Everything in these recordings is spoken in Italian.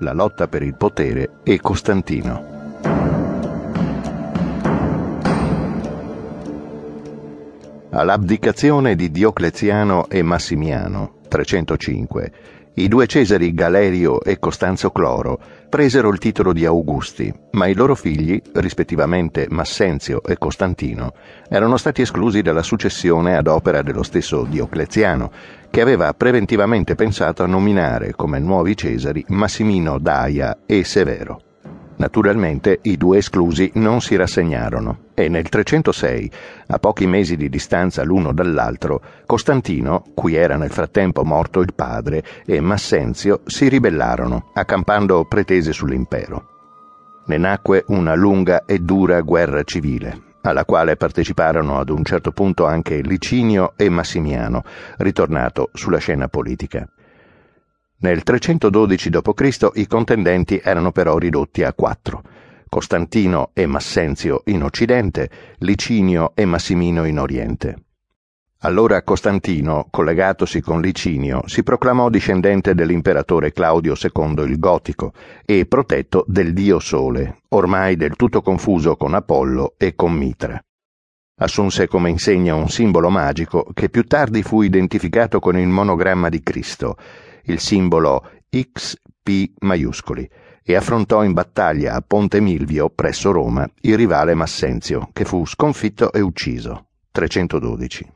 la lotta per il potere e Costantino. All'abdicazione di Diocleziano e Massimiano, 305, i due Cesari Galerio e Costanzo Cloro presero il titolo di Augusti, ma i loro figli, rispettivamente Massenzio e Costantino, erano stati esclusi dalla successione ad opera dello stesso Diocleziano, che aveva preventivamente pensato a nominare come nuovi Cesari Massimino Daia e Severo. Naturalmente i due esclusi non si rassegnarono e nel 306, a pochi mesi di distanza l'uno dall'altro, Costantino, cui era nel frattempo morto il padre, e Massenzio si ribellarono, accampando pretese sull'impero. Ne nacque una lunga e dura guerra civile, alla quale parteciparono ad un certo punto anche Licinio e Massimiano, ritornato sulla scena politica. Nel 312 d.C. i contendenti erano però ridotti a quattro. Costantino e Massenzio in Occidente, Licinio e Massimino in Oriente. Allora Costantino, collegatosi con Licinio, si proclamò discendente dell'imperatore Claudio II il Gotico e protetto del dio Sole, ormai del tutto confuso con Apollo e con Mitra. Assunse come insegna un simbolo magico che più tardi fu identificato con il monogramma di Cristo il simbolo XP maiuscoli, e affrontò in battaglia a Ponte Milvio, presso Roma, il rivale Massenzio, che fu sconfitto e ucciso. 312.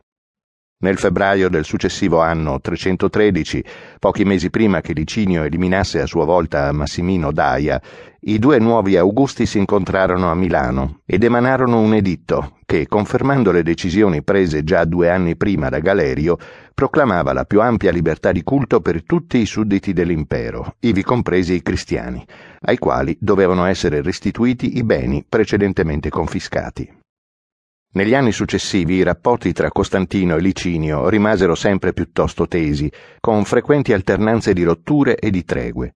Nel febbraio del successivo anno 313, pochi mesi prima che Licinio eliminasse a sua volta Massimino Daia, i due nuovi Augusti si incontrarono a Milano ed emanarono un editto che, confermando le decisioni prese già due anni prima da Galerio, proclamava la più ampia libertà di culto per tutti i sudditi dell'impero, ivi compresi i cristiani, ai quali dovevano essere restituiti i beni precedentemente confiscati. Negli anni successivi i rapporti tra Costantino e Licinio rimasero sempre piuttosto tesi, con frequenti alternanze di rotture e di tregue.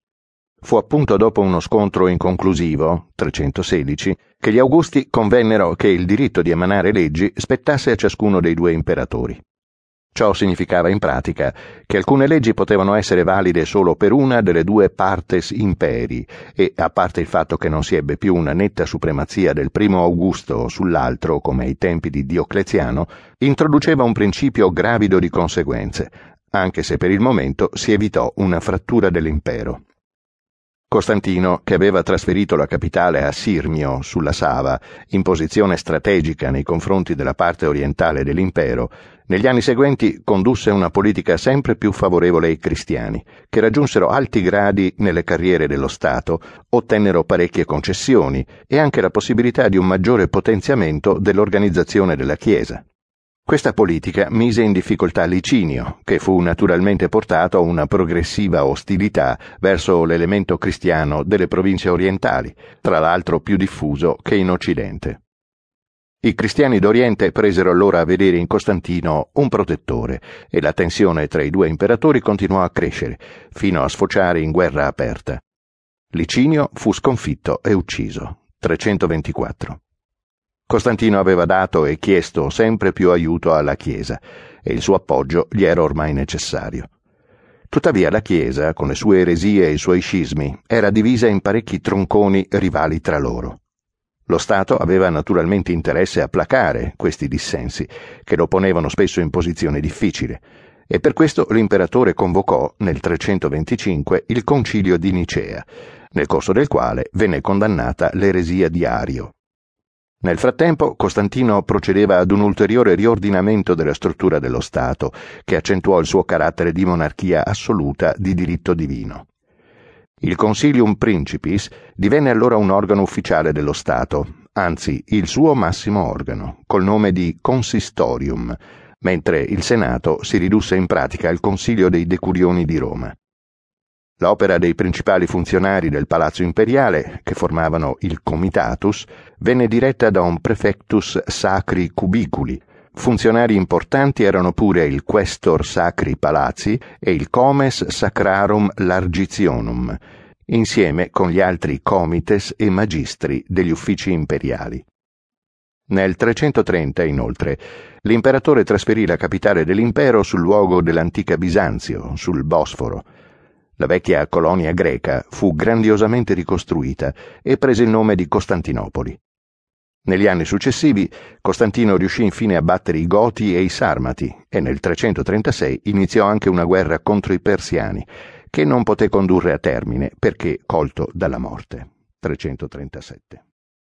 Fu appunto dopo uno scontro inconclusivo, 316, che gli Augusti convennero che il diritto di emanare leggi spettasse a ciascuno dei due imperatori. Ciò significava in pratica che alcune leggi potevano essere valide solo per una delle due partes imperi e, a parte il fatto che non si ebbe più una netta supremazia del primo Augusto sull'altro come ai tempi di Diocleziano, introduceva un principio gravido di conseguenze, anche se per il momento si evitò una frattura dell'impero. Costantino, che aveva trasferito la capitale a Sirmio, sulla Sava, in posizione strategica nei confronti della parte orientale dell'impero, negli anni seguenti condusse una politica sempre più favorevole ai cristiani, che raggiunsero alti gradi nelle carriere dello Stato, ottennero parecchie concessioni e anche la possibilità di un maggiore potenziamento dell'organizzazione della Chiesa. Questa politica mise in difficoltà Licinio, che fu naturalmente portato a una progressiva ostilità verso l'elemento cristiano delle province orientali, tra l'altro più diffuso che in Occidente. I cristiani d'Oriente presero allora a vedere in Costantino un protettore e la tensione tra i due imperatori continuò a crescere, fino a sfociare in guerra aperta. Licinio fu sconfitto e ucciso. 324. Costantino aveva dato e chiesto sempre più aiuto alla Chiesa e il suo appoggio gli era ormai necessario. Tuttavia la Chiesa, con le sue eresie e i suoi scismi, era divisa in parecchi tronconi rivali tra loro. Lo Stato aveva naturalmente interesse a placare questi dissensi, che lo ponevano spesso in posizione difficile, e per questo l'imperatore convocò nel 325 il concilio di Nicea, nel corso del quale venne condannata l'eresia di Ario, nel frattempo Costantino procedeva ad un ulteriore riordinamento della struttura dello Stato, che accentuò il suo carattere di monarchia assoluta di diritto divino. Il Consilium Principis divenne allora un organo ufficiale dello Stato, anzi il suo massimo organo, col nome di Consistorium, mentre il Senato si ridusse in pratica al Consiglio dei Decurioni di Roma. L'opera dei principali funzionari del Palazzo Imperiale, che formavano il Comitatus, venne diretta da un prefectus sacri cubiculi. Funzionari importanti erano pure il Questor Sacri Palazzi e il Comes Sacrarum Largitionum, insieme con gli altri comites e magistri degli uffici imperiali. Nel 330, inoltre, l'imperatore trasferì la capitale dell'impero sul luogo dell'antica Bisanzio, sul Bosforo, La vecchia colonia greca fu grandiosamente ricostruita e prese il nome di Costantinopoli. Negli anni successivi Costantino riuscì infine a battere i Goti e i Sarmati e nel 336 iniziò anche una guerra contro i Persiani, che non poté condurre a termine perché colto dalla morte. 337.